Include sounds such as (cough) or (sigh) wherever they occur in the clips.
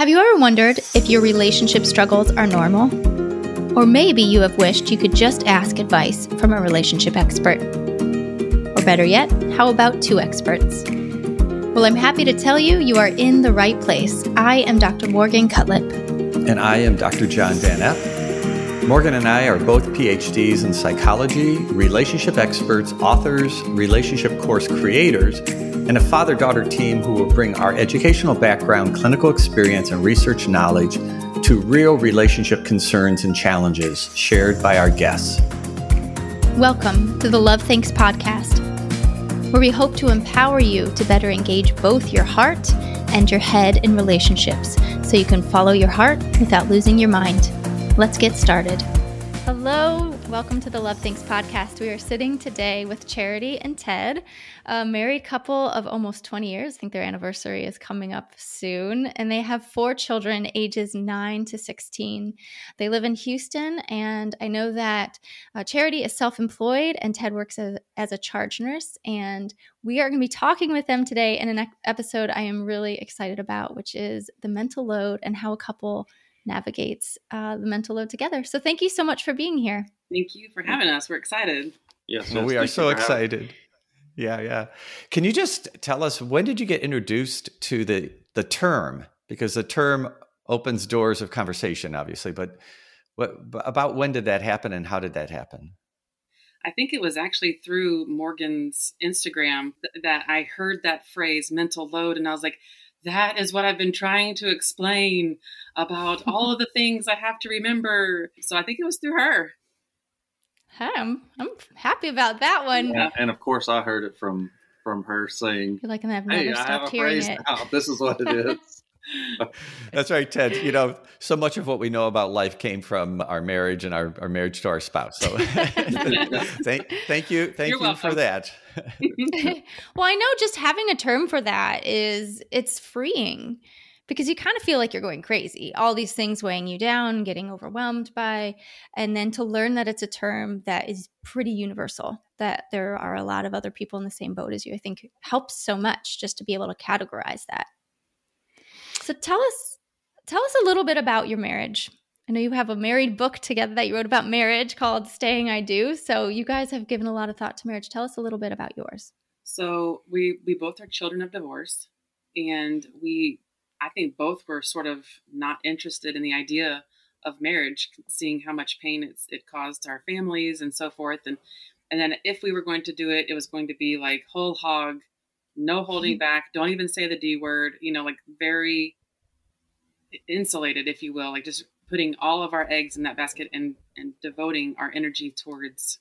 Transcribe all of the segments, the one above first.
Have you ever wondered if your relationship struggles are normal? Or maybe you have wished you could just ask advice from a relationship expert. Or better yet, how about two experts? Well, I'm happy to tell you, you are in the right place. I am Dr. Morgan Cutlip. And I am Dr. John Van Epp. Morgan and I are both PhDs in psychology, relationship experts, authors, relationship course creators, and a father daughter team who will bring our educational background, clinical experience, and research knowledge to real relationship concerns and challenges shared by our guests. Welcome to the Love Thinks podcast, where we hope to empower you to better engage both your heart and your head in relationships so you can follow your heart without losing your mind. Let's get started. Hello, welcome to the Love Thinks podcast. We are sitting today with Charity and Ted, a married couple of almost 20 years. I think their anniversary is coming up soon. And they have four children, ages 9 to 16. They live in Houston, and I know that uh, Charity is self employed and Ted works as, as a charge nurse. And we are going to be talking with them today in an episode I am really excited about, which is the mental load and how a couple navigates uh, the mental load together. So thank you so much for being here. Thank you for having us. We're excited. Yes, well, we are so excited. Yeah, yeah. Can you just tell us when did you get introduced to the the term? Because the term opens doors of conversation, obviously. But what about when did that happen, and how did that happen? I think it was actually through Morgan's Instagram that I heard that phrase "mental load," and I was like, that is what I've been trying to explain about all of the things I have to remember. So I think it was through her. Hey, I'm, I'm happy about that one. Yeah, and of course, I heard it from from her saying, "You're like, and I've never hey, stopped I have a hearing it. Now. (laughs) This is what it is." (laughs) That's right, Ted. You know, so much of what we know about life came from our marriage and our, our marriage to our spouse. So (laughs) thank, thank you. Thank You're you welcome. for that. well, I know just having a term for that is it's freeing because you kind of feel like you're going crazy. All these things weighing you down, getting overwhelmed by, and then to learn that it's a term that is pretty universal, that there are a lot of other people in the same boat as you, I think helps so much just to be able to categorize that. So tell us tell us a little bit about your marriage. I know you have a married book together that you wrote about marriage called Staying I Do. So you guys have given a lot of thought to marriage. Tell us a little bit about yours. So we we both are children of divorce and we I think both were sort of not interested in the idea of marriage, seeing how much pain it's, it caused our families and so forth. And and then if we were going to do it, it was going to be like whole hog, no holding back. Don't even say the D word. You know, like very insulated, if you will, like just putting all of our eggs in that basket and and devoting our energy towards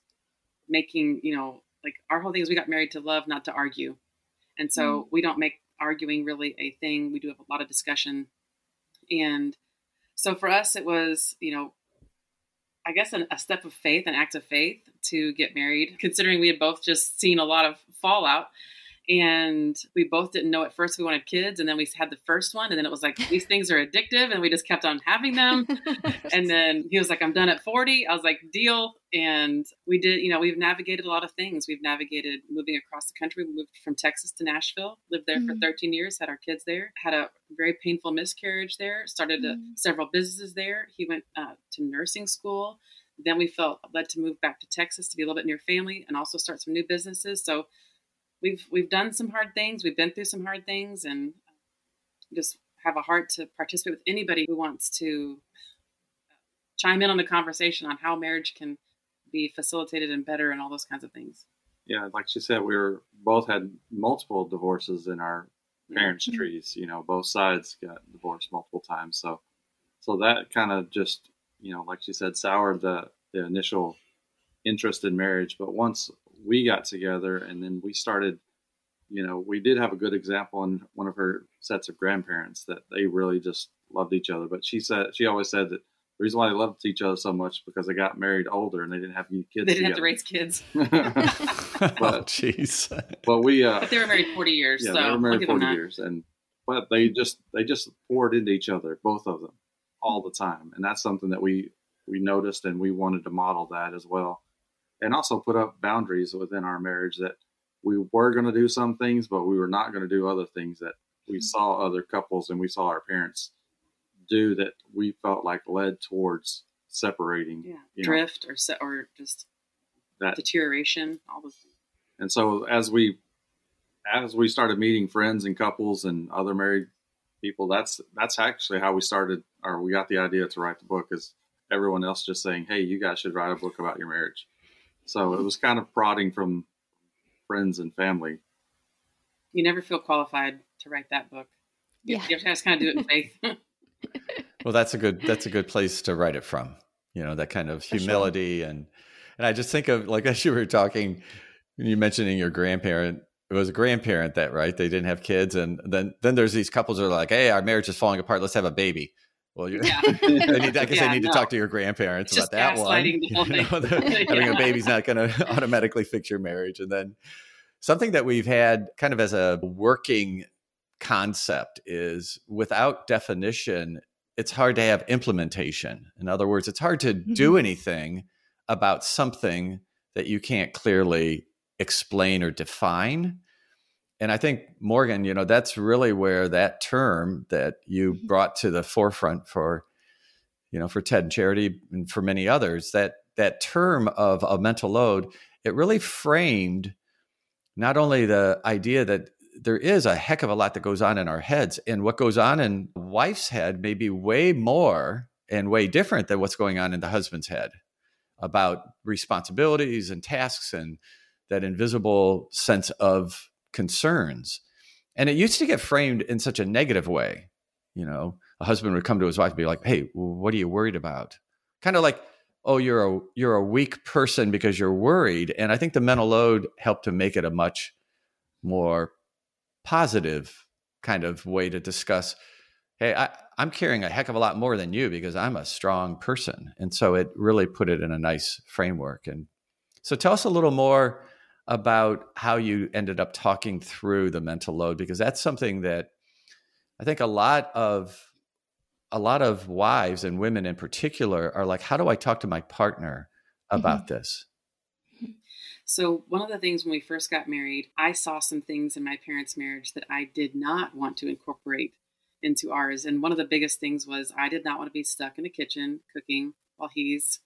making, you know, like our whole thing is we got married to love, not to argue. And so mm. we don't make arguing really a thing. We do have a lot of discussion. And so for us, it was, you know, I guess an, a step of faith, an act of faith to get married, considering we had both just seen a lot of fallout and we both didn't know at first we wanted kids and then we had the first one and then it was like (laughs) these things are addictive and we just kept on having them. (laughs) And then he was like i'm done at 40 i was like deal. And we did you know we've navigated a lot of things. We've navigated moving across the country. We moved from texas to nashville lived there mm-hmm. for 13 years had our kids there had a very painful miscarriage there started mm-hmm. a, several businesses there. He went uh, to nursing school. Then we felt led to move back to texas to be a little bit near family and also start some new businesses. So we've we've done some hard things. We've been through some hard things, and just have a heart to participate with anybody who wants to chime in on the conversation on how marriage can be facilitated and better, and all those kinds of things. Yeah, like she said, we were both had multiple divorces in our parents' mm-hmm. trees. You know, both sides got divorced multiple times. So, so that kind of just, you know, like she said, soured the the initial interest in marriage. But once we got together and then we started you know we did have a good example in one of her sets of grandparents that they really just loved each other but she said she always said that the reason why they loved each other so much because they got married older and they didn't have any kids. They didn't together. have to raise kids. (laughs) (laughs) but jeez. but we. Uh, but they were married forty years. Yeah, so they were married forty years, and but they just they just poured into each other, both of them, all the time, and that's something that we we noticed and we wanted to model that as well and also put up boundaries within our marriage that we were going to do some things, but we were not going to do other things that we mm-hmm. saw other couples and we saw our parents do that we felt like led towards separating. Yeah, you know, drift or se- or just that deterioration. All those. And so as we as we started meeting friends and couples and other married people, that's that's actually how we started or we got the idea to write the book is everyone else just saying, Hey, you guys should write a book about your marriage. So it was kind of prodding from friends and family. You never feel qualified to write that book. You, Yeah. you have to just kind of do it in faith. (laughs) Well, that's a good that's a good place to write it from. You know, that kind of sure. humility and and I just think of like (laughs) as you were talking, you mentioning your grandparent. It was a grandparent that right? They didn't have kids, and then then there's these couples that are like, "Hey, our marriage is falling apart. Let's have a baby." Well, you yeah. (laughs) I, need, I guess Yeah, I need no. to talk to your grandparents It's about that one. (laughs) gaslighting the whole You know, thing. (laughs) having Yeah. a baby's not going to automatically fix your marriage. And then something that we've had kind of as a working concept is without definition, it's hard to have implementation. In other words, it's hard to do anything about something that you can't clearly explain or define. And I think Morgan, you know, that's really where that term that you Mhm. brought to the forefront for, you know, for Ted and Charity and for many others, that that term of a mental load, it really framed not only the idea that there is a heck of a lot that goes on in our heads, and what goes on in wife's head may be way more and way different than what's going on in the husband's head about responsibilities and tasks and that invisible sense of concerns. And it used to get framed in such a negative way. You know, a husband would come to his wife and be like, "Hey, what are you worried about?" Kind of like, "Oh, you're a you're a weak person because you're worried." And I think the mental load helped to make it a much more positive kind of way to discuss hey I, i'm carrying a heck of a lot more than you because i'm a strong person and so it really put it in a nice framework and so tell us a little more about how you ended up talking through the mental load because that's something that i think a lot of a lot of wives and women in particular are like how do i talk to my partner mm-hmm. about this So, one of the things when we first got married, I saw some things in my parents' marriage that I did not want to incorporate into ours. And one of the biggest things was I did not want to be stuck in the kitchen cooking while he's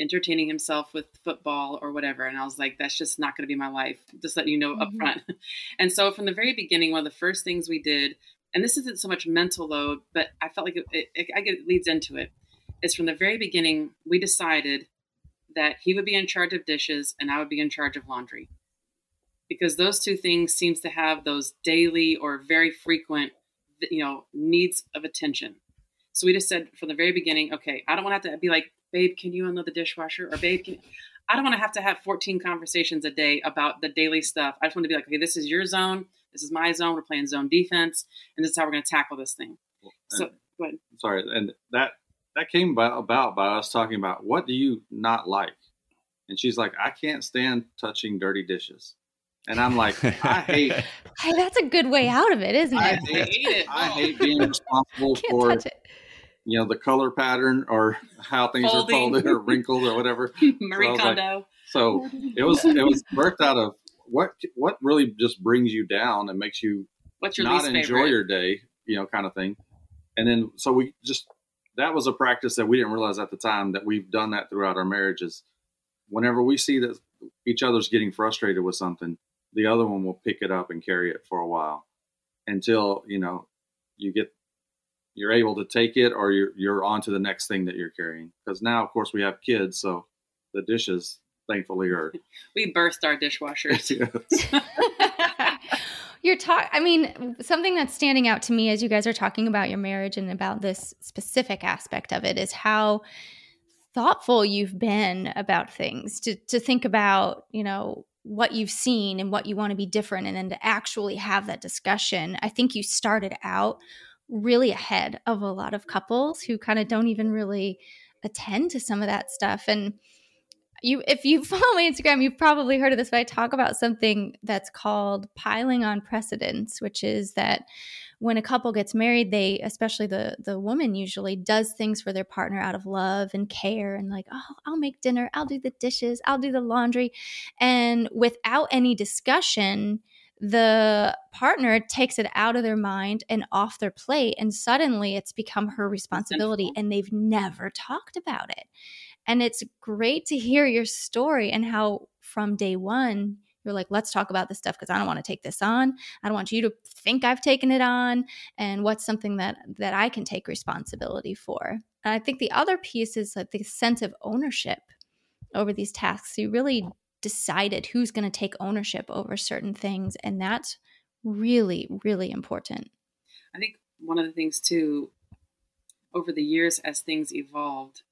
entertaining himself with football or whatever. And I was like, that's just not going to be my life, just letting you know up Mhm. front. (laughs) And so, from the very beginning, one of the first things we did, and this isn't so much mental load, but I felt like it, it, it, I get, it leads into it, is from the very beginning, we decided that he would be in charge of dishes and I would be in charge of laundry. Because those two things seems to have those daily or very frequent, you know, needs of attention. So we just said from the very beginning, okay, I don't want to have to be like, babe, can you unload the dishwasher? Or babe, can I don't want to have to have 14 conversations a day about the daily stuff. I just want to be like, okay, this is your zone. This is my zone. We're playing zone defense. And this is how we're going to tackle this thing. So, go ahead. sorry, and that that came about, about by us talking about what do you not like, and she's like, I can't stand touching dirty dishes, and I'm like, I (laughs) hate Hey, that's a good way out of it, isn't I it? hate. I hate being (laughs) responsible for touch it. You know the color pattern or how things Folding. are folded or wrinkled or whatever. (laughs) Marie I was like- Kondo. So (laughs) it was it was birthed out of what what really just brings you down and makes you What's your not enjoy favorite? your day, you know, kind of thing. And then so we just that was a practice that we didn't realize at the time that we've done that throughout our marriages. Whenever we see that each other's getting frustrated with something, the other one will pick it up and carry it for a while until, you know, you get you're able to take it or you're you're on to the next thing that you're carrying. Because now of course we have kids, so the dishes thankfully are (laughs) we burst our dishwashers. (laughs) (laughs) You're talk. I mean, something that's standing out to me as you guys are talking about your marriage and about this specific aspect of it is how thoughtful you've been about things. To to think about, you know, what you've seen and what you want to be different, and then to actually have that discussion. I think you started out really ahead of a lot of couples who kind of don't even really attend to some of that stuff and you if you (laughs) follow my instagram you've probably heard of this but i talk about something that's called piling on precedence which is that when a couple gets married they especially the the woman usually does things for their partner out of love and care and like oh i'll make dinner i'll do the dishes i'll do the laundry and without any discussion the partner takes it out of their mind and off their plate and suddenly it's become her responsibility and they've never talked about it. And it's great to hear your story and how from day one you're like let's talk about this stuff because i don't want to take this on. I don't want you to think i've taken it on and what's something that that i can take responsibility for? And i think the other piece is like the sense of ownership over these tasks. You really decided who's going to take ownership over certain things. And that's really, really important. I think one of the things, too, over the years as things evolved,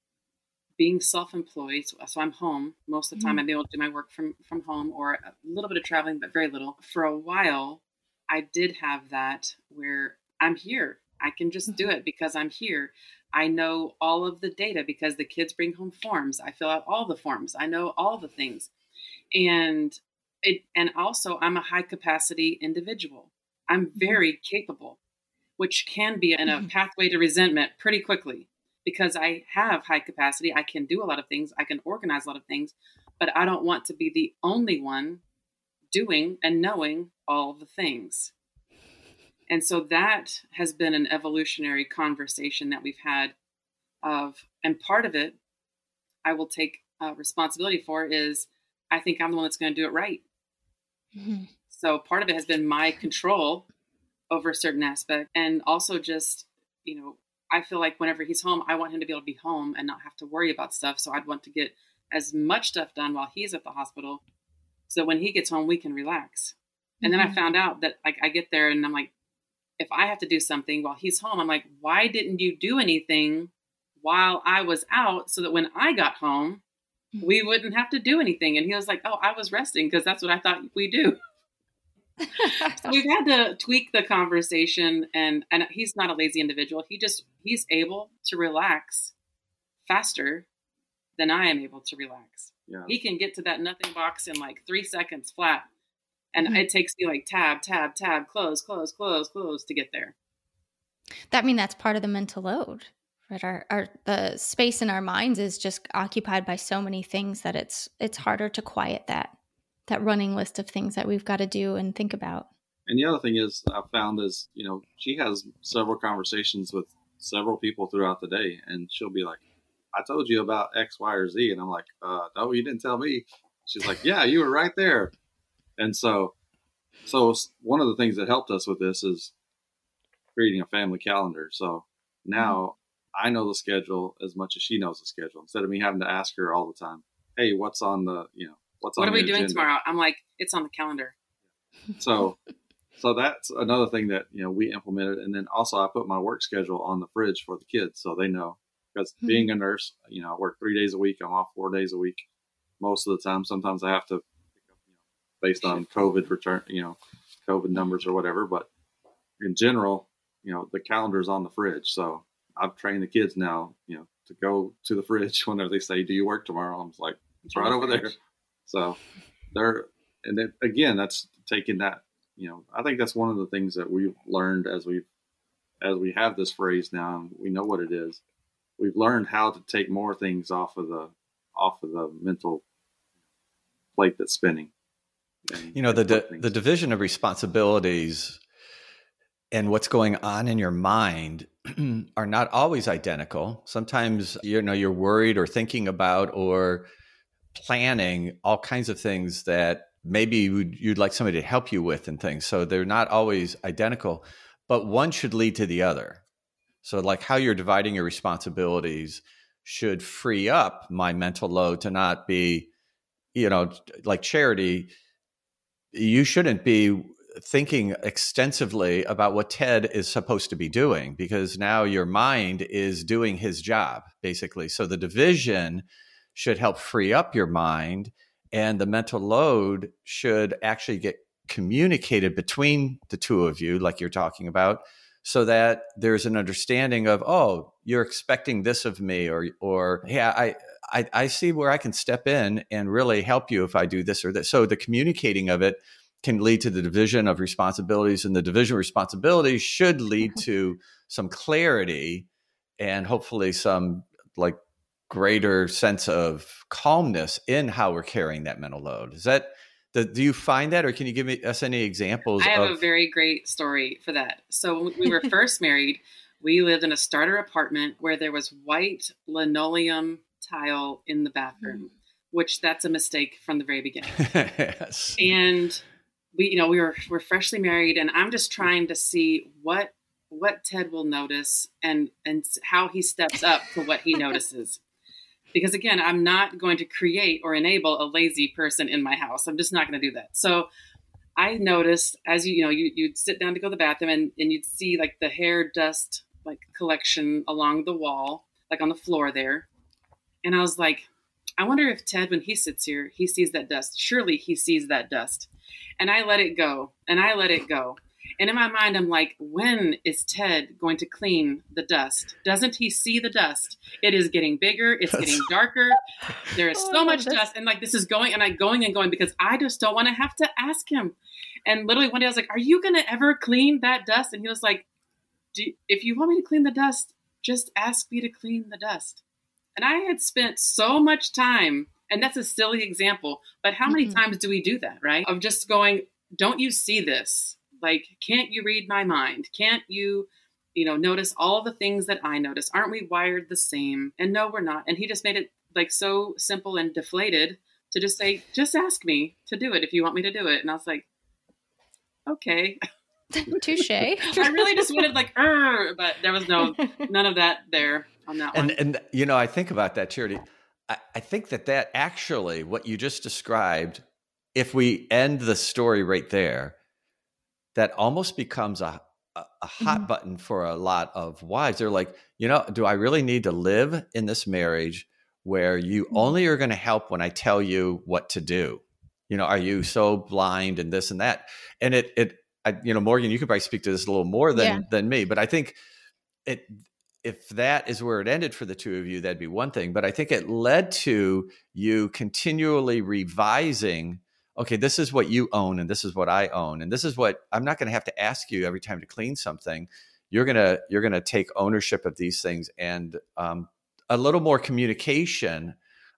being self-employed so i'm home most of the time mm-hmm. i'm able to do my work from from home or a little bit of traveling but very little for a while i did have that where i'm here i can just do mm-hmm. it because i'm here i know all of the data because the kids bring home forms i fill out all the forms i know all the things and it and also i'm a high capacity individual i'm mm-hmm. very capable which can be in a mm-hmm. pathway to resentment pretty quickly because i have high capacity i can do a lot of things i can organize a lot of things but i don't want to be the only one doing and knowing all the things and so that has been an evolutionary conversation that we've had of and part of it i will take uh, responsibility for is I think I'm the one that's going to do it right. Mm-hmm. So part of it has been my control over a certain aspect. And also just, you know, I feel like whenever he's home, I want him to be able to be home and not have to worry about stuff. So I'd want to get as much stuff done while he's at the hospital. So when he gets home, we can relax. And mm-hmm. then I mm-hmm. found out that like I get there and I'm like, if I have to do something while he's home, I'm like, why didn't you do anything while I was out so that when I got home, we wouldn't have to do anything. And he was like, Oh, I was resting because that's what I thought we do. (laughs) so we've had to tweak the conversation and and he's not a lazy individual. He just he's able to relax faster than I am able to relax. Yeah. He can get to that nothing box in like three seconds flat. And mm-hmm. it takes me like tab, tab, tab, close, close, close, close to get there. That mean that's part of the mental load right our, our the space in our minds is just occupied by so many things that it's it's harder to quiet that that running list of things that we've got to do and think about. And the other thing is i found is you know she has several conversations with several people throughout the day and she'll be like i told you about x y or z and i'm like uh, no you didn't tell me. She's like yeah you were right there. And so so one of the things that helped us with this is creating a family calendar. So now I know the schedule as much as she knows the schedule instead of me having to ask her all the time, Hey, what's on the, you know, what's what on are we doing agenda? tomorrow? I'm like, it's on the calendar. (laughs) So, so that's another thing that, you know, we implemented. And then also I put my work schedule on the fridge for the kids. So they know because mm-hmm. being a nurse, you know, I work three days a week. I'm off four days a week most of the time. Sometimes I have to, you know, based on (laughs) COVID return, you know, COVID numbers or whatever. But in general, you know, the calendar's on the fridge. So I've trained the kids now, you know, to go to the fridge (laughs) whenever they say, "Do you work tomorrow?" I'm like, "It's right over there." So they're, and then again, that's taking that. You know, I think that's one of the things that we've learned as we've as we have this phrase now, and we know what it is. We've learned how to take more things off of the off of the mental plate that's spinning. And, you know, the di- the division of responsibilities and what's going on in your mind (clears throat) are not always identical. Sometimes you know you're worried or thinking about or planning all kinds of things that maybe you'd, you'd like somebody to help you with and things. So they're not always identical, but one should lead to the other. So like how you're dividing your responsibilities should free up my mental load to not be you know like charity you shouldn't be thinking extensively about what Ted is supposed to be doing because now your mind is doing his job, basically. So the division should help free up your mind, and the mental load should actually get communicated between the two of you, like you're talking about, so that there's an understanding of, oh, you're expecting this of me, or, or yeah, I, I, I see where I can step in and really help you if I do this or that. So the communicating of it can lead to the division of responsibilities, and the division of responsibilities should lead mm-hmm. to some clarity and hopefully some like greater sense of calmness in how we're carrying that mental load. Is that Do, you find that, or can you give me us any examples? I have of... a very great story for that. So when we were (laughs) first married, we lived in a starter apartment where there was white linoleum tile in the bathroom, which that's a mistake from the very beginning. (laughs) yes. And we, you know, we were we're freshly married, and I'm just trying to see what what Ted will notice and and how he steps up to what he notices. (laughs) Because again, I'm not going to create or enable a lazy person in my house. I'm just not going to do that. So I noticed as you you know you you'd sit down to go to the bathroom and, and you'd see like the hair dust like collection along the wall, like on the floor there. And I was like, I wonder if Ted, when he sits here, he sees that dust. Surely he sees that dust. And I let it go and I let it go. And in my mind, I'm like, when is Ted going to clean the dust? Doesn't he see the dust? It is getting bigger. It's getting darker. There is so oh, much dust. And like, this is going and I going and going because I just don't want to have to ask him. And literally one day I was like, are you going to ever clean that dust? And he was like, if you want me to clean the dust, just ask me to clean the dust. And I had spent so much time, and that's a silly example, but how many mm-hmm. times do we do that, right? Of just going, don't you see this? Like, can't you read my mind? Can't you, you know, notice all the things that I notice? Aren't we wired the same? And no, we're not. And he just made it like so simple and deflated to just say, just ask me to do it if you want me to do it. And I was like, okay. (laughs) Touche. (laughs) I really just wanted like, but there was no none of that there on that and, one. And you know, I think about that, Charity. I, I think that that actually what you just described, if we end the story right there, that almost becomes a a, a hot mm-hmm. button for a lot of wives. They're like, you know, do I really need to live in this marriage where you mm-hmm. only are going to help when I tell you what to do? You know, are you so blind and this and that? And it it I, you know, Morgan, you could probably speak to this a little more than yeah. than me, but I think it if that is where it ended for the two of you, that'd be one thing. But I think it led to you continually revising. Okay, this is what you own, and this is what I own, and this is what I'm not going to have to ask you every time to clean something. You're gonna you're gonna take ownership of these things and um, a little more communication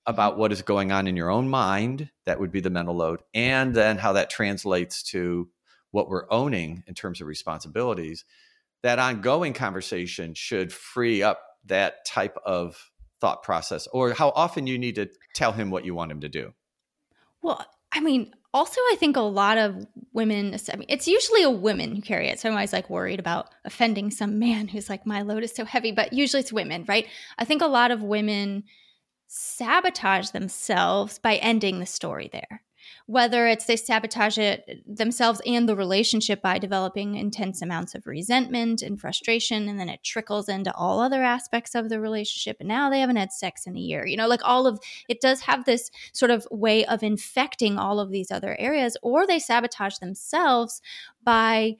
about what is going on in your own mind. That would be the mental load, and then how that translates to what we're owning in terms of responsibilities, that ongoing conversation should free up that type of thought process or how often you need to tell him what you want him to do. Well, I mean, also I think a lot of women I mean, it's usually a woman who carry it. So I'm always like worried about offending some man who's like, my load is so heavy, but usually it's women, right? I think a lot of women sabotage themselves by ending the story there whether it's they sabotage it themselves and the relationship by developing intense amounts of resentment and frustration and then it trickles into all other aspects of the relationship and now they haven't had sex in a year. You know like all of it does have this sort of way of infecting all of these other areas or they sabotage themselves by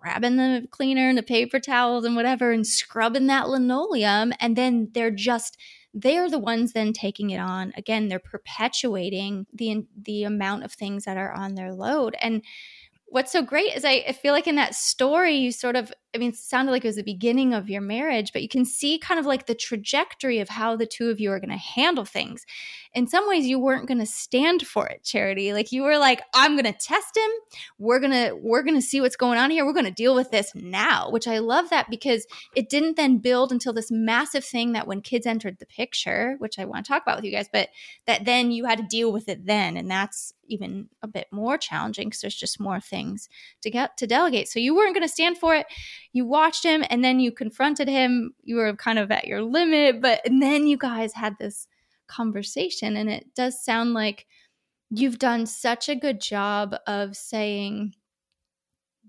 grabbing the cleaner and the paper towels and whatever and scrubbing that linoleum and then they're just they're the ones then taking it on. Again, they're perpetuating the the amount of things that are on their load. And what's so great is I, I feel like in that story you sort of I mean, it sounded like it was the beginning of your marriage, but you can see kind of like the trajectory of how the two of you are going to handle things. In some ways, you weren't going to stand for it, Charity. Like you were like, I'm going to test him. We're going to, we're going to see what's going on here. We're going to deal with this now, which I love that because it didn't then build until this massive thing that when kids entered the picture, which I want to talk about with you guys, but that then you had to deal with it then. And that's even a bit more challenging because there's just more things to get to delegate. So you weren't going to stand for it you watched him and then you confronted him. You were kind of at your limit, but and then you guys had this conversation. And it does sound like you've done such a good job of saying,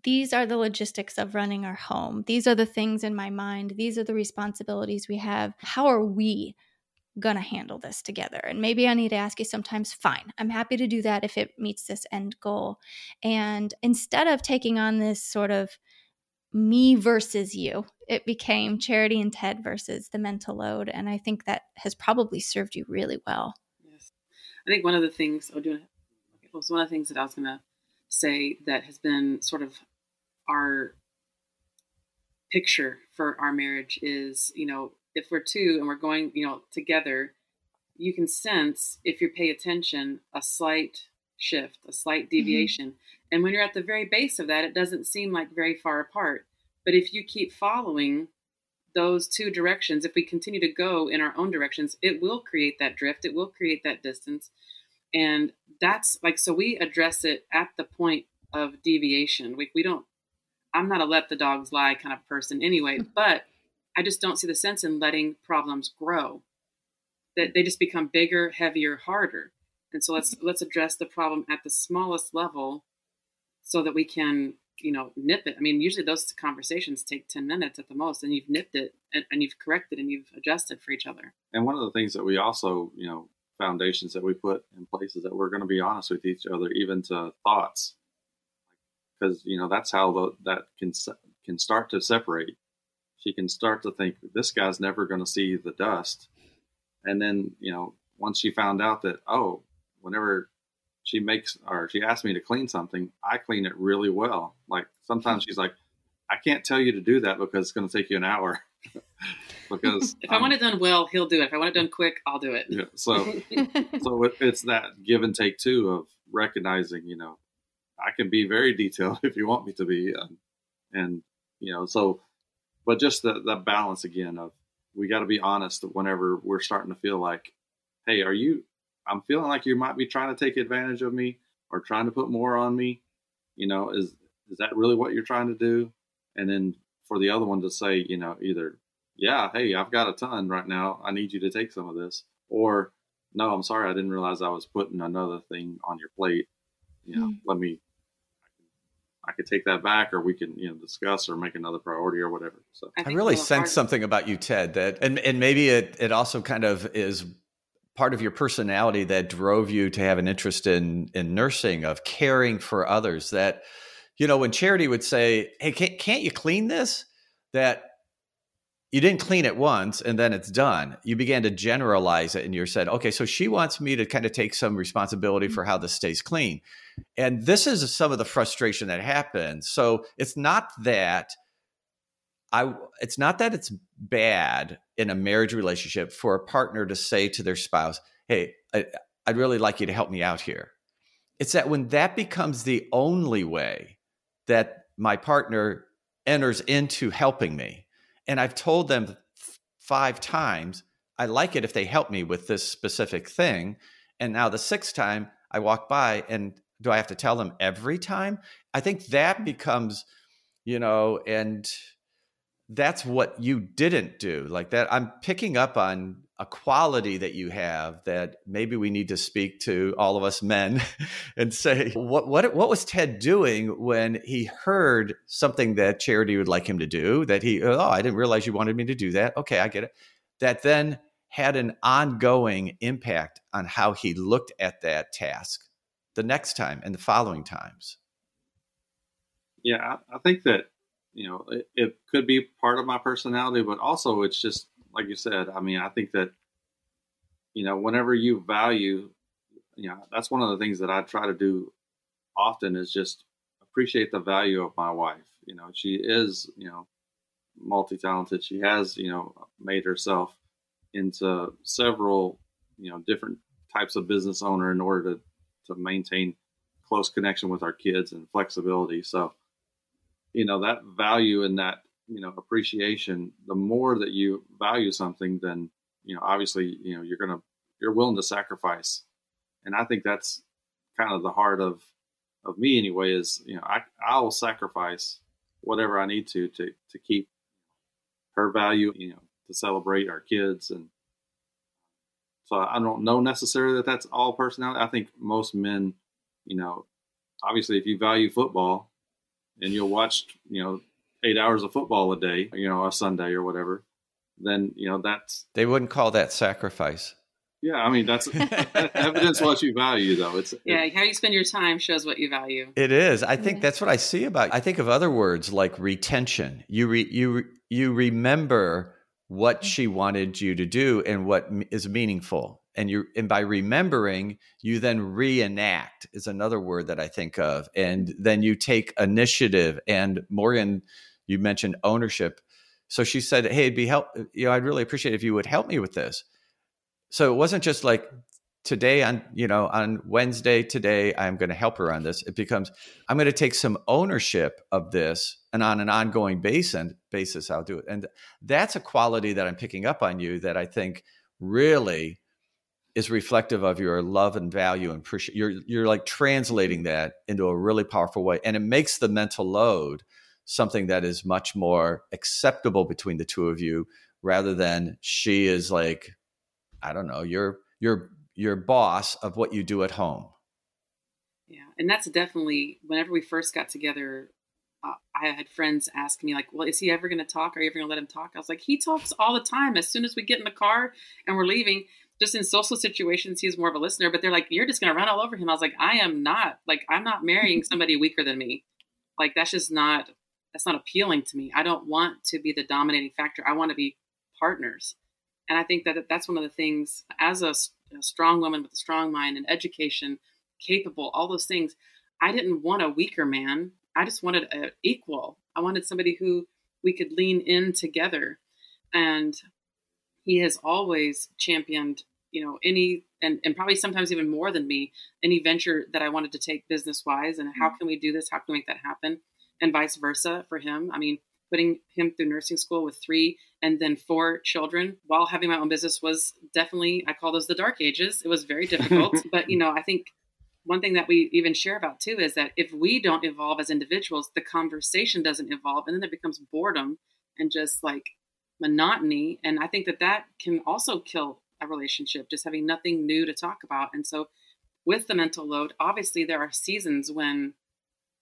these are the logistics of running our home. These are the things in my mind. These are the responsibilities we have. How are we to handle this together? And maybe I need to ask you sometimes, fine, I'm happy to do that if it meets this end goal. And instead of taking on this sort of me versus you. It became Charity and Ted versus the mental load. And I think that has probably served you really well. Yes. I think one of the things, oh, doing it was one of the things that I was to say that has been sort of our picture for our marriage is, you know, if we're two and we're going, you know, together, you can sense if you pay attention a slight shift, a slight mm-hmm. deviation. Mm-hmm. And when you're at the very base of that, it doesn't seem like very far apart. But if you keep following those two directions, if we continue to go in our own directions, it will create that drift, it will create that distance. And that's like, so we address it at the point of deviation. We, we don't, I'm not a let the dogs lie kind of person anyway, but I just don't see the sense in letting problems grow. That they just become bigger, heavier, harder. And so let's let's address the problem at the smallest level so that we can you know nip it i mean usually those conversations take 10 minutes at the most and you've nipped it and, and, you've corrected and you've adjusted for each other and one of the things that we also you know foundations that we put in place is that we're going to be honest with each other even to thoughts because you know that's how the, that can can start to separate she can start to think this guy's never going to see the dust and then you know once she found out that oh whenever she makes or she asks me to clean something, I clean it really well. Like sometimes she's like, I can't tell you to do that because it's going to take you an hour. (laughs) because (laughs) if I want it done well, he'll do it. If I want it done quick, I'll do it. Yeah. So, (laughs) so it, it's that give and take too of recognizing, you know, I can be very detailed if you want me to be, and, and you know, so, but just the the balance again of we got to be honest whenever we're starting to feel like, hey, are you I'm feeling like you might be trying to take advantage of me or trying to put more on me. You know, is is that really what you're trying to do? And then for the other one to say, you know, either, yeah, hey, I've got a ton right now. I need you to take some of this. Or, no, I'm sorry, I didn't realize I was putting another thing on your plate. You know, mm. let me I could take that back, or we can you know discuss or make another priority or whatever. So I, I really sense something about you, Ted. That and and maybe it it also kind of is part of your personality that drove you to have an interest in in nursing of caring for others that you know when charity would say hey can't, can't you clean this that you didn't clean it once and then it's done. You began to generalize it and you said okay so she wants me to kind of take some responsibility mm. for how this stays clean. And this is some of the frustration that happens. So it's not that I it's not that it's bad in a marriage relationship for a partner to say to their spouse, "Hey, I, would really like you to help me out here." It's that when that becomes the only way that my partner enters into helping me, and I've told them five times, I like it if they help me with this specific thing, and now the sixth time I walk by, and do I have to tell them every time? I think that mm. becomes, you know, and that's what you didn't do. Like that i'm picking up on a quality that you have that maybe we need to speak to all of us men (laughs) and say what what what was Ted doing when he heard something that charity would like him to do that he oh I didn't realize you wanted me to do that? Okay I get it. That then had an ongoing impact on how he looked at that task the next time and the following times. Yeah I think that you know, it, it could be part of my personality, but also it's just like you said. I mean, I think that you know, whenever you value, you know, that's one of the things that I try to do often is just appreciate the value of my wife. You know, she is, you know, multi talented. She has, you know, made herself into several, you know, different types of business owner in order to to maintain close connection with our kids and flexibility. So you know that value and that you know appreciation the more that you value something then you know obviously you know you're gonna you're willing to sacrifice. And i think that's kind of the heart of of me anyway is you know i i'll sacrifice whatever i need to to to keep her value you know to celebrate our kids and so i don't know necessarily that that's all personality. I think most men you know obviously if you value football and you'll watch, you know, eight hours of football a day, you know, a Sunday or whatever, then, you know, that's. They wouldn't call that sacrifice. Yeah, I mean that's (laughs) evidence what you value, though. It's yeah, how you spend your time shows what you value. It is. I think that's what I see about. I think of other words like retention. You re, you you remember what mm-hmm. she wanted you to do and what is meaningful and you and by remembering you then reenact is another word that i think of and then you take initiative and morgan you mentioned ownership. So she said hey it'd be help you know i'd really appreciate if you would help me with this. So it wasn't just like today on you know on wednesday today i'm going to help her on this. It becomes i'm going to take some ownership of this and on an ongoing basis basis i'll do it. And that's a quality that i'm picking up on you that i think really is reflective of your love and value and appreciate you're you're like translating that into a really powerful way and it makes the mental load something that is much more acceptable between the two of you rather than she is like i don't know you're you're your boss of what you do at home. Yeah, and that's definitely whenever we first got together, uh, I had friends ask me like, "Well, is he ever going to talk? Are you ever going to let him talk?" I was like, "He talks all the time. As soon as we get in the car and we're leaving, just in social situations, he's more of a listener. But they're like, you're just going to run all over him." I was like, "I am not. Like, I'm not marrying (laughs) somebody weaker than me. Like, that's just not that's not appealing to me. I don't want to be the dominating factor. I want to be partners." And I think that that's one of the things as a a strong woman with a strong mind and education, capable, all those things. I didn't want a weaker man. I just wanted an equal. I wanted somebody who we could lean in together. And he has always championed, you know, any and, and probably sometimes even more than me, any venture that I wanted to take business wise and how mm-hmm. can we do this? How can we make that happen? And vice versa for him. I mean, putting him through nursing school with three and then four children while having my own business was definitely i call those the dark ages. It was very difficult. (laughs) But you know i think one thing that we even share about too is that if we don't evolve as individuals the conversation doesn't evolve and then there becomes boredom and just like monotony. And i think that that can also kill a relationship just having nothing new to talk about. And so with the mental load obviously there are seasons when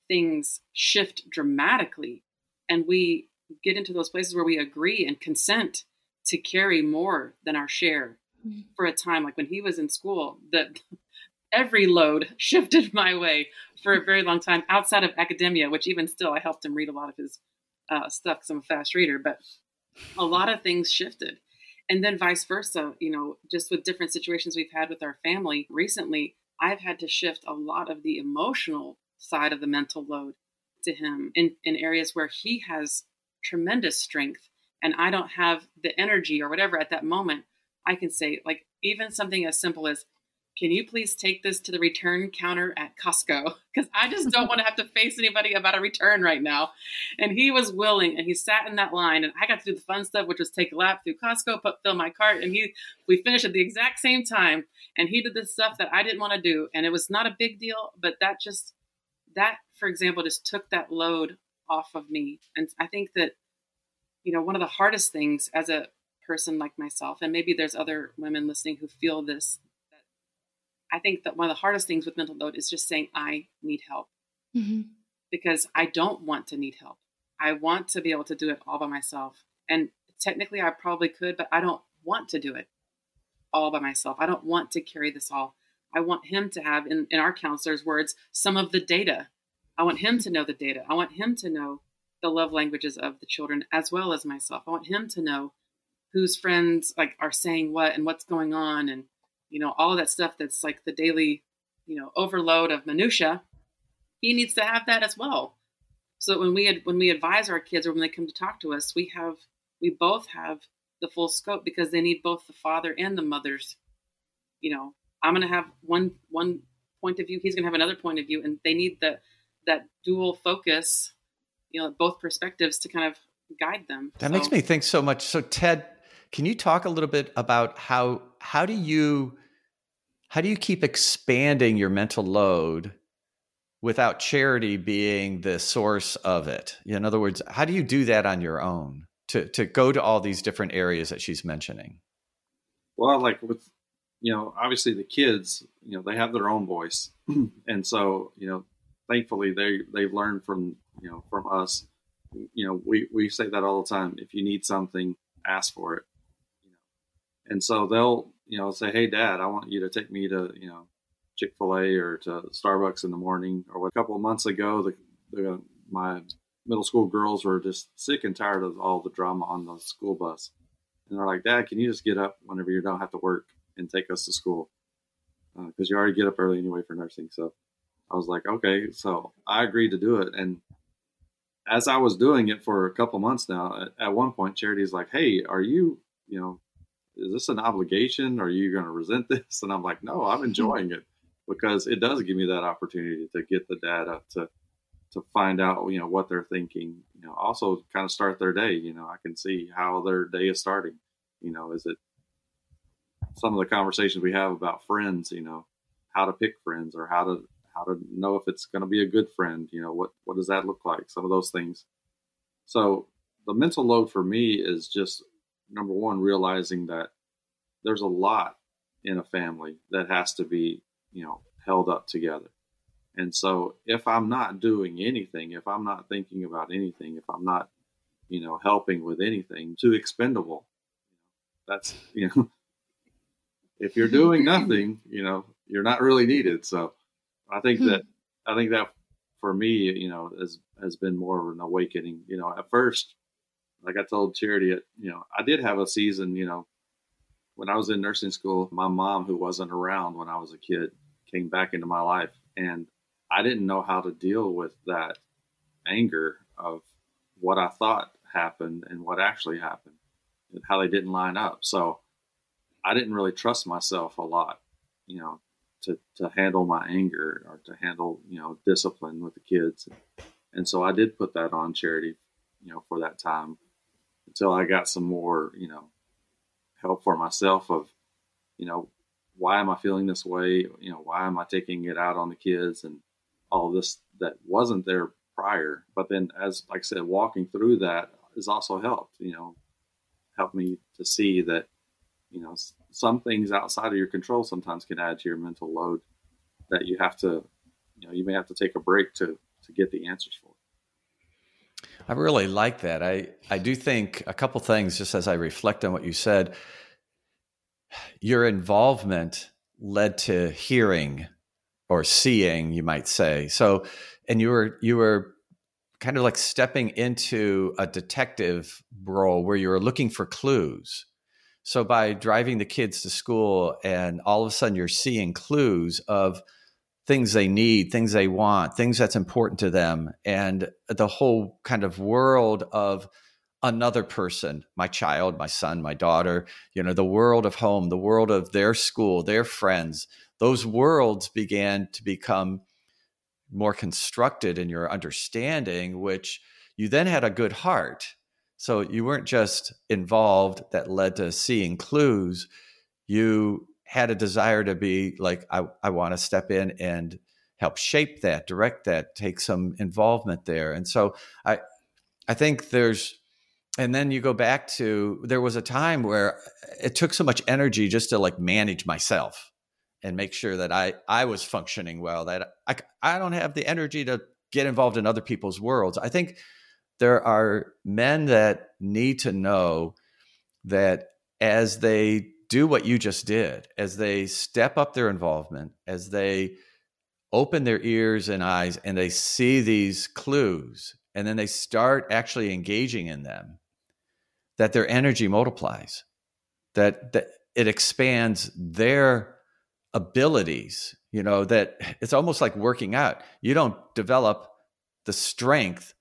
things shift dramatically and we get into those places where we agree and consent to carry more than our share mm-hmm. for a time like when he was in school that every load (laughs) shifted my way for a very long time outside of academia which even still i helped him read a lot of his uh, stuff because i'm a fast reader but a lot of things shifted and then vice versa you know just with different situations we've had with our family recently i've had to shift a lot of the emotional side of the mental load to him in, in areas where he has tremendous strength and I don't have the energy or whatever at that moment, I can say, like, even something as simple as, can you please take this to the return counter at Costco? (laughs) Because I just don't want to have to face anybody about a return right now. And he was willing, and he sat in that line, and I got to do the fun stuff, which was take a lap through Costco, put fill my cart, and he we finished at the exact same time. And he did the stuff that I didn't want to do, and it was not a big deal, but that just that, for example, just took that load off of me. And I think that you know, one of the hardest things as a person like myself, and maybe there's other women listening who feel this, that I think that one of the hardest things with mental load is just saying, I need help. Mm-hmm. Because I don't want to need help. I want to be able to do it all by myself. And technically, I probably could, but I don't want to do it all by myself. I don't want to carry this all. I want him to have, in, in our counselor's words, some of the data. I want him to know the data. I want him to know the love languages of the children as well as myself. I want him to know whose friends like are saying what and what's going on and you know all of that stuff that's like the daily you know overload of minutia he needs to have that as well so that when we had when we advise our kids or when they come to talk to us we have we both have the full scope because they need both the father and the mother's you know i'm going to have one one point of view he's going to have another point of view and they need the that dual focus you know both perspectives to kind of guide them. That so. makes me think so much. So Ted, can you talk a little bit about how how do you how do you keep expanding your mental load without charity being the source of it? In other words, how do you do that on your own to to go to all these different areas that she's mentioning? Well, like with you know, obviously the kids, you know, they have their own voice, (clears throat) and so you know, thankfully they they've learned from you know from us. You know we we say that all the time. If you need something ask for it. You know and so they'll you know say hey dad i want you to take me to you know chick-fil-a or to starbucks in the morning. Or a couple of months ago the, the my middle school girls were just sick and tired of all the drama on the school bus. And they're like dad can you just get up whenever you don't have to work and take us to school because uh, you already get up early anyway for nursing so I was like, okay, so I agreed to do it. And as I was doing it for a couple months now, at, at one point, Charity's like, hey, are you, you know, is this an obligation? Are you going to resent (laughs) this? And I'm like, no, I'm enjoying it because it does give me that opportunity to get the data to to find out you know what they're thinking you know also kind of start their day you know i can see how their day is starting you know is it some of the conversations we have about friends you know how to pick friends or how to how to know if it's going to be a good friend you know what what does that look like? Some of those things. So the mental load for me is just number one realizing that there's a lot in a family that has to be you know held up together. And so if i'm not doing anything if i'm not thinking about anything if i'm not you know helping with anything too expendable that's (laughs) you know if you're doing (laughs) nothing you know you're not really needed. So i think hmm. that i think that for me you know has has been more of an awakening. You know at first like i told charity you know i did have a season you know when i was in nursing school my mom who wasn't around when i was a kid came back into my life and I didn't know how to deal with that anger of what I thought happened and what actually happened and how they didn't line up. So I didn't really trust myself a lot, you know, to, to handle my anger or to handle, you know, discipline with the kids. And so I did put that on charity, you know, for that time until I got some more, you know, help for myself of, you know, why am I feeling this way? You know, why am I taking it out on the kids and all this that wasn't there prior? But then, as like I said, walking through that has also helped. You know, helped me to see that you know some things outside of your control sometimes can add to your mental load that you have to, you know, you may have to take a break to to get the answers for. I really like that. I I do think a couple things just as I reflect on what you said your involvement led to hearing or seeing, you might say. So, and you were you were kind of like stepping into a detective role where you were looking for clues. So by driving the kids to school and all of a sudden you're seeing clues of things they need, things they want, things that's important to them and the whole kind of world of another person, my child, my son, my daughter, you know, the world of home, the world of their school, their friends, those worlds began to become more constructed in your understanding, which you then had a good heart. So you weren't just involved that led to seeing clues. You had a desire to be like, I, I want to step in and help shape that, direct that, take some involvement there. And so I I think there's and then you go back to there was a time where it took so much energy just to like manage myself and make sure that I I was functioning well that I I don't have the energy to get involved in other people's worlds. I think there are men that need to know that as they do what you just did, as they step up their involvement, as they open their ears and eyes and they see these clues and then they start actually engaging in them, that their energy multiplies, that, that it expands their abilities, you know, that it's almost like working out. You don't develop the strength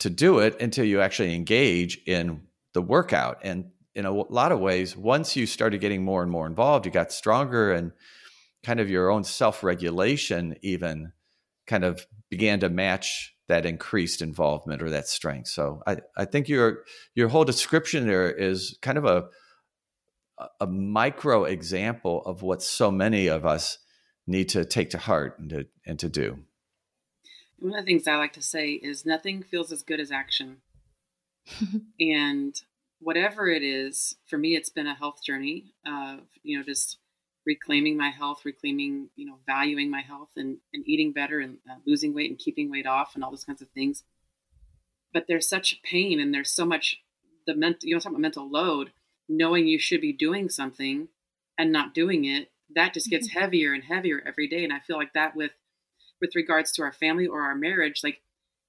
to do it until you actually engage in the workout. And in a lot of ways, once you started getting more and more involved, you got stronger and kind of your own self regulation, even kind of began to match that increased involvement or that strength. So I, I think your your whole description there is kind of a a micro example of what so many of us need to take to heart and to and to do. One of the things I like to say is nothing feels as good as action. (laughs) and whatever it is, for me it's been a health journey of, you know, just reclaiming my health, reclaiming, you know, valuing my health and, and eating better and uh, losing weight and keeping weight off and all those kinds of things. But there's such pain and there's so much the mental, you know, talking about mental load, knowing you should be doing something and not doing it, that just gets mm-hmm. heavier and heavier every day. And I feel like that with, with regards to our family or our marriage, like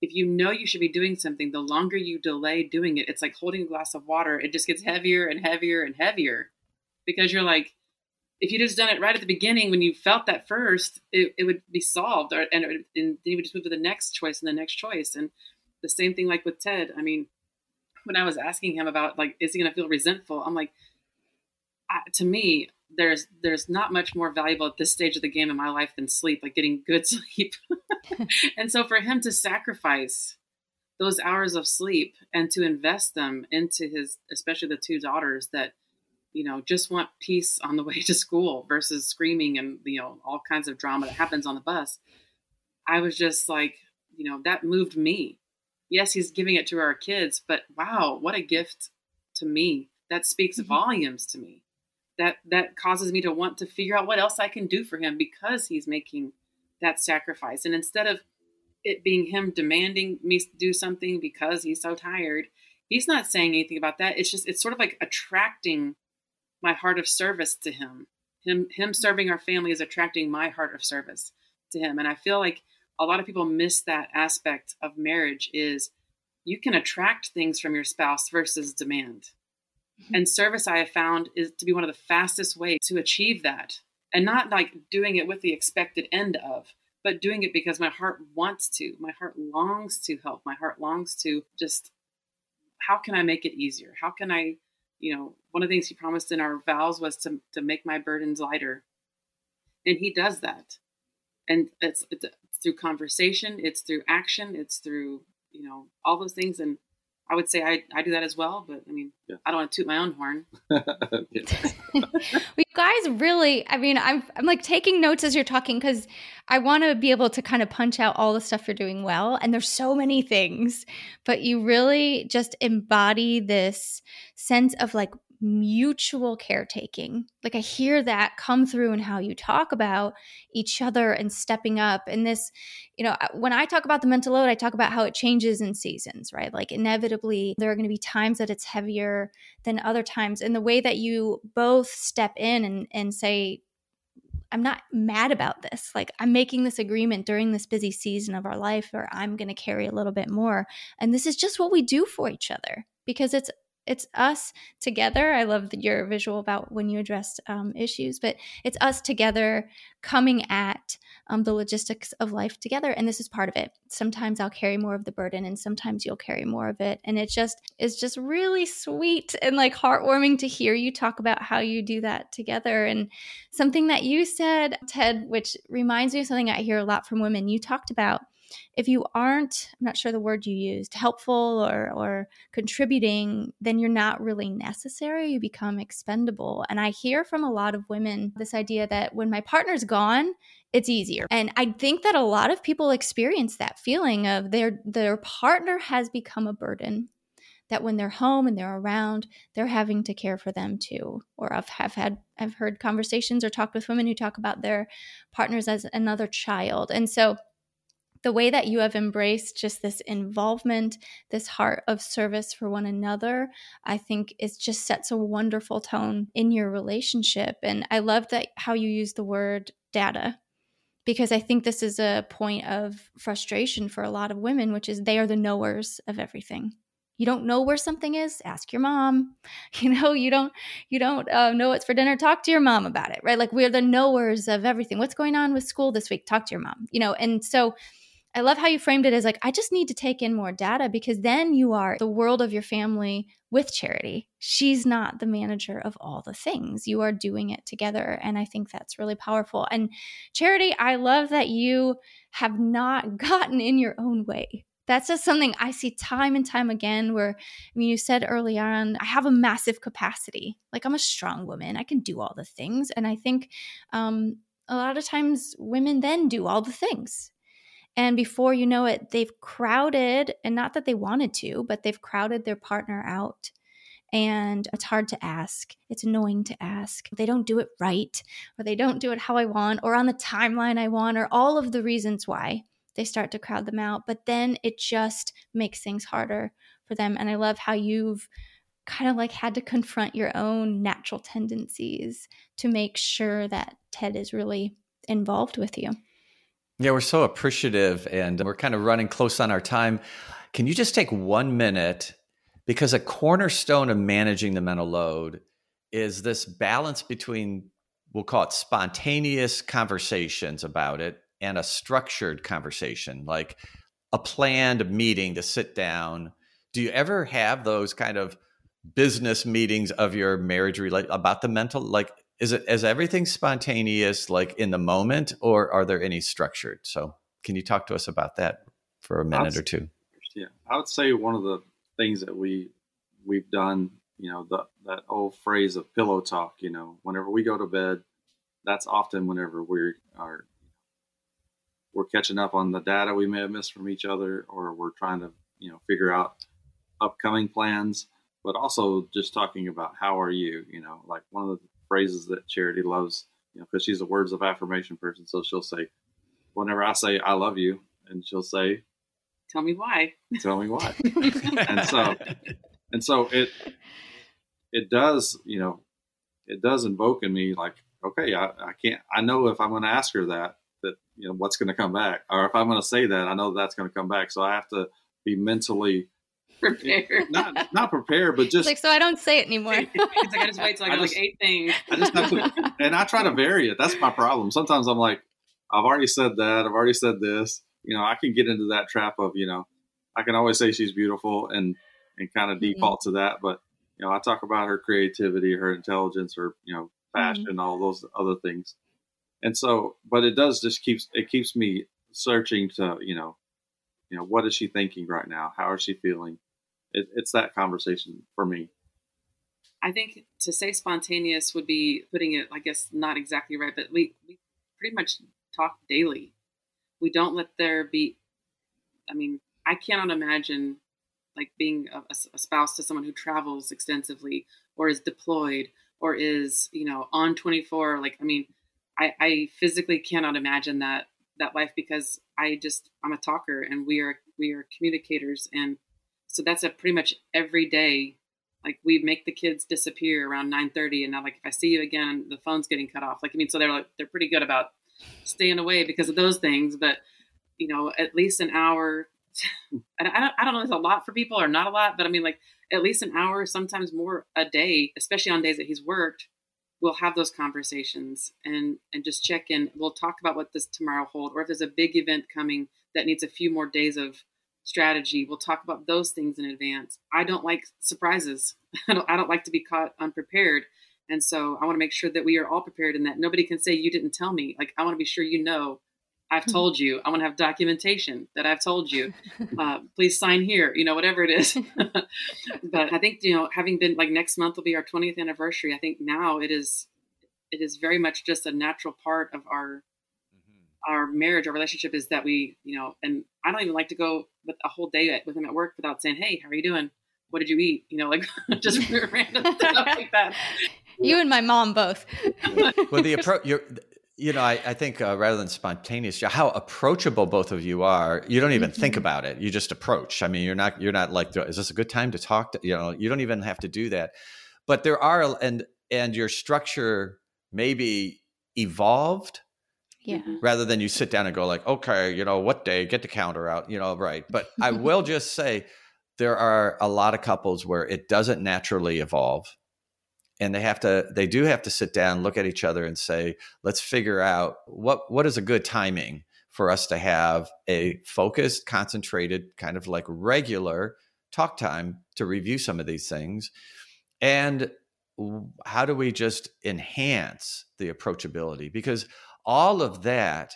if you know you should be doing something, the longer you delay doing it, it's like holding a glass of water. It just gets heavier and heavier and heavier because you're like, if you just done it right at the beginning when you felt that first, it, it would be solved, or, and, and then you would just move to the next choice and the next choice. And the same thing like with Ted. I mean, when I was asking him about like, is he going to feel resentful? I'm like, I, to me, there's there's not much more valuable at this stage of the game in my life than sleep, like getting good (laughs) sleep. (laughs) and so for him to sacrifice those hours of sleep and to invest them into his especially the two daughters that you know just want peace on the (laughs) way to school versus screaming and you know all kinds of drama that happens on the bus i was just like you know that moved me yes he's giving it to our kids but wow what a gift to me that speaks mm-hmm. volumes to me that that causes me to want to figure out what else i can do for him because he's making that sacrifice. And instead of it being him demanding me do something because he's so tired he's not saying anything about that. It's just it's sort of like attracting my heart of service to him. Him him serving our family is attracting my heart of service to him. And i feel like a lot of people miss that aspect of marriage is you can attract things from your spouse versus demand. Mm-hmm. and service i have found is to be one of the fastest ways to achieve that and not like doing it with the expected end of but doing it because my heart wants to. My heart longs to help. My heart longs to just, how can I make it easier? How can I, you know, one of the things he promised in our vows was to, to make my burdens lighter. And he does that. And it's, it's, it's through conversation, it's through action, it's through, you know, all those things. And I would say I, I do that as well, but I mean, yeah. I don't want to toot my own horn. (laughs) (laughs) well, you guys really, I mean, I'm, I'm like taking notes as you're talking because I want to be able to kind of punch out all the stuff you're doing well. And there's so many things, but you really just embody this sense of like mutual caretaking. Like I hear that come through in how you talk about each other and stepping up. And this, you know, uh, when I talk about the mental load, I talk about how it changes in seasons, right? Like inevitably, there are going to be times that it's heavier than other times. And the way that you both step in and, and say, I'm not mad about this. Like, I'm making this agreement during this busy season of our life, or I'm going to carry a little bit more. And this is just what we do for each other because it's it's us together. I love your visual about when you addressed um, issues, but it's us together coming at um, the logistics of life together. And this is part of it. Sometimes I'll carry more of the burden, and sometimes you'll carry more of it. And it just is just really sweet and like heartwarming to hear you talk about how you do that together. And something that you said, Ted, which reminds me of something I hear a lot from women. You talked about if you aren't i'm not sure the word you used helpful or or contributing then you're not really necessary you become expendable and i hear from a lot of women this idea that when my partner's gone it's easier and i think that a lot of people experience that feeling of their their partner has become a burden that when they're home and they're around, they're having to care for them too. Or I've have had I've heard conversations or talked with women who talk about their partners as another child. And so the way that you have embraced just this involvement, this heart of service for one another, I think it just sets a wonderful tone in your relationship. And I love that how you use the word data because I think this is a point of frustration for a lot of women, which is they are the knowers of everything. You don't know where something is, ask your mom. (laughs) You know, you don't you don't uh, know what's for dinner, talk to your mom about it, right? Like we're the knowers of everything. What's going on with school this week? Talk to your mom. You know, and so I love how you framed it as like, I just need to take in more data because then you are the world of your family with charity. She's not the manager of all the things. You are doing it together. And I think that's really powerful. And charity, I love that you have not (laughs) gotten in your own way. That's just something I see time and time again where, I mean, you said early on, I have a massive capacity. Like I'm a strong woman, I can do all the things. And I think um, a lot of times women then do all the things and before you know it, they've crowded, and not that they wanted to, but they've crowded their partner out. And it's hard to ask. It's annoying to ask. They don't do it right, or they don't do it how I want, or on the timeline I want, or all of the reasons why they start to crowd them out. But then it just makes things harder for them. And I love how you've kind of like had to confront your own natural tendencies to make sure that Ted is really involved with you. Yeah, we're so appreciative and we're kind of running close on our time. Can you just take one minute? Because a cornerstone of managing the mental load is this balance between, we'll call it spontaneous conversations about it and a structured conversation, like a planned meeting to sit down. Do you ever have those kind of business meetings of your marriage relate about the mental like is it is everything spontaneous like in the moment or are there any structured? So can you talk to us about that for a minute or two? yeah i would say one of the things that we we've done you know the, that old phrase of pillow talk you know whenever we go to bed that's often whenever we are we're catching up on the data we may have missed from each other or we're trying to you know figure out upcoming plans. But also just talking about how are you you know like one of the phrases that charity loves you know because she's a words of affirmation person. So she'll say whenever i say i love you and she'll say tell me why. Tell me why. (laughs) And so and so it it does you know it does invoke in me like okay I, I can't i know if i'm going to ask her that that you know what's going to come back or if i'm going to say that i know that's going to come back. So i have to be mentally (laughs) prepared not not prepared but just like so i don't say it anymore. (laughs) It's like i just wait till i got like eight things. I just have to (laughs) and i try to vary it. That's my problem. Sometimes i'm like i've already said that. I've already said this. You know i can get into that trap of you know i can always say she's beautiful and and kind of mm-hmm. default to that but you know i talk about her creativity her intelligence her you know passion mm-hmm. all those other things. And so but it does just keeps it keeps me searching to you know you know what is she thinking right now? How is she feeling it, it's that conversation for me. I think to say spontaneous would be putting it, I guess, not exactly right, but we, we pretty much talk daily. We don't let there be, I mean, I cannot imagine like being a, a spouse to someone who travels extensively or is deployed or is, you know, on 24. Like, I mean, I, I physically cannot imagine that that life because I just I'm a talker and we are we are communicators and so that's a pretty much every day. Like we make the kids disappear around nine thirty, and now like if I see you again, the phone's getting cut off. Like I mean, so they're like they're pretty good about staying away because of those things. But you know, at least an hour. (sighs) And I don't, I don't know if it's a lot for people or not a lot, but I mean, like at least an hour, sometimes more a day, especially on days that he's worked. We'll have those conversations and and just check in. We'll talk about what this tomorrow hold, or if there's a big event coming that needs a few more days of strategy. We'll talk about those things in advance. I don't like surprises. (laughs) I don't, I don't like to be caught unprepared. And so I want to make sure that we are all prepared and that nobody can say you didn't tell me. Like I want to be sure you know I've hmm. told you. I want to have documentation that I've told you. (laughs) Uh, please sign here. You know, whatever it is. (laughs) but I think you know, having been like next month will be our 20th anniversary. I think now it is, it is very much just a natural part of our our marriage, our relationship is that we, you know, and I don't even like to go with a whole day with him at work without saying, "Hey, how are you doing? What did you eat?" You know, like (laughs) just (laughs) random stuff like that. You and my mom both. (laughs) well, the approach, you're, you know, I, I think uh, rather than spontaneous, how approachable both of you are. You don't even mm-hmm. think about it. You just approach. I mean, you're not, you're not like, is this a good time to talk? To, you know, you don't even have to do that. But there are, and and your structure maybe evolved yeah. Mm-hmm. Rather than you sit down and go like, okay, you know, what day, get the counter out, you know, right. But I (laughs) will just say there are a lot of couples where it doesn't naturally evolve. And they have to they do have to sit down, look at each other and say, let's figure out what what is a good timing for us to have a focused, concentrated, kind of like regular talk time to review some of these things. And how do we just enhance the approachability? Because all of that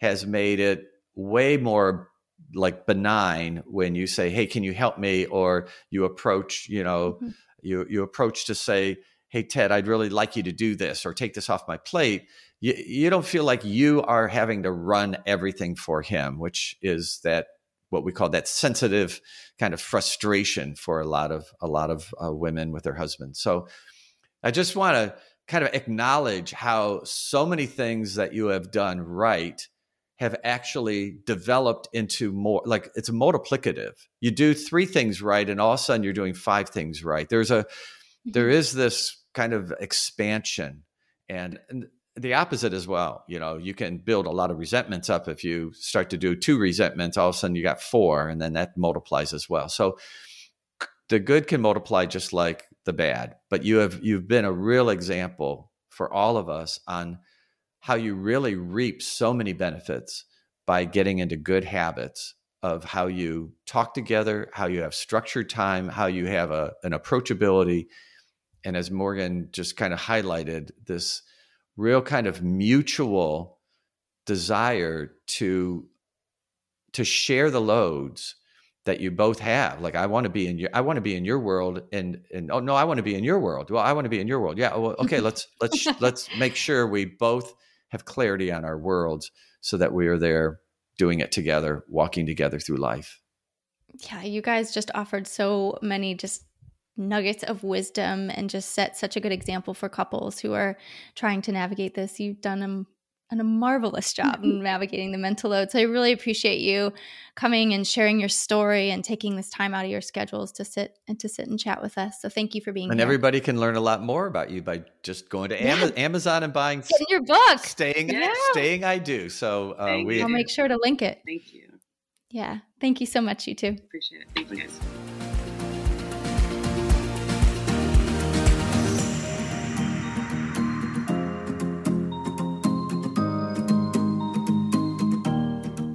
has made it way more like benign when you say hey can you help me? or you approach you know mm-hmm. you you approach to say hey ted i'd really like you to do this or take this off my plate. You, you don't feel like you are having to run everything for him which is that what we call that sensitive kind of frustration for a lot of a lot of uh, women with their husbands. So i just want to kind of acknowledge how so many things that you have done right have actually developed into more like it's a multiplicative. You do three things right, and all of a sudden you're doing five things right. There's a there mm-hmm. this kind of expansion and, and the opposite as well. You know, you can build a lot of resentments up if you start to do two resentments, all of a sudden you got four, and then that multiplies as well. So the good can multiply just like the bad but you have you've been a real example for all of us on how you really reap so many benefits by getting into good habits of how you talk together, how you have structured time, how you have a, an approachability. And as Morgan just kind of highlighted, this real kind of mutual desire to to share the loads that you both have. Like i want to be in your i want to be in your world and and oh no i want to be in your world. Well i want to be in your world. Yeah well okay let's let's (laughs) let's make sure we both have clarity on our worlds so that we are there doing it together walking together through life. Yeah you guys just offered so many just nuggets of wisdom and just set such a good example for couples who are trying to navigate this. You've done them and a marvelous job in navigating the mental load. So I really appreciate you coming and sharing your story and taking this time out of your schedules to sit and to sit and chat with us. So thank you for being and here. And everybody can learn a lot more about you by just going to yeah. Amazon and buying Getting your book. Staying, yeah. staying. I do. So uh, we. I'll make sure to link it. Thank you. Yeah. Thank you so much. You too. Appreciate it. Thank you guys.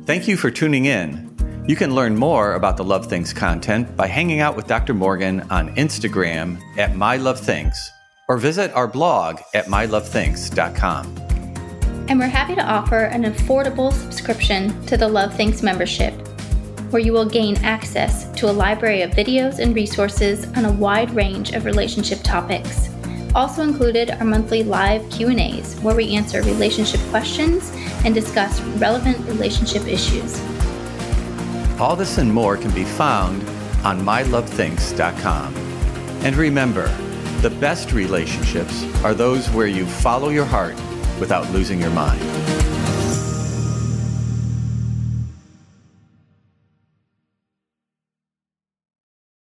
Thank you for tuning in. You can learn more about the Love Thinks content by hanging out with Dr. Morgan on Instagram at MyLoveThinks or visit our blog at mylovethinks.com. And we're happy to offer an affordable subscription to the Love Thinks membership, where you will gain access to a library of videos and resources on a wide range of relationship topics. Also included are monthly live Q&As where we answer relationship questions and discuss relevant relationship issues. All this and more can be found on mylovethinks.com. And remember, the best relationships are those where you follow your heart without losing your mind.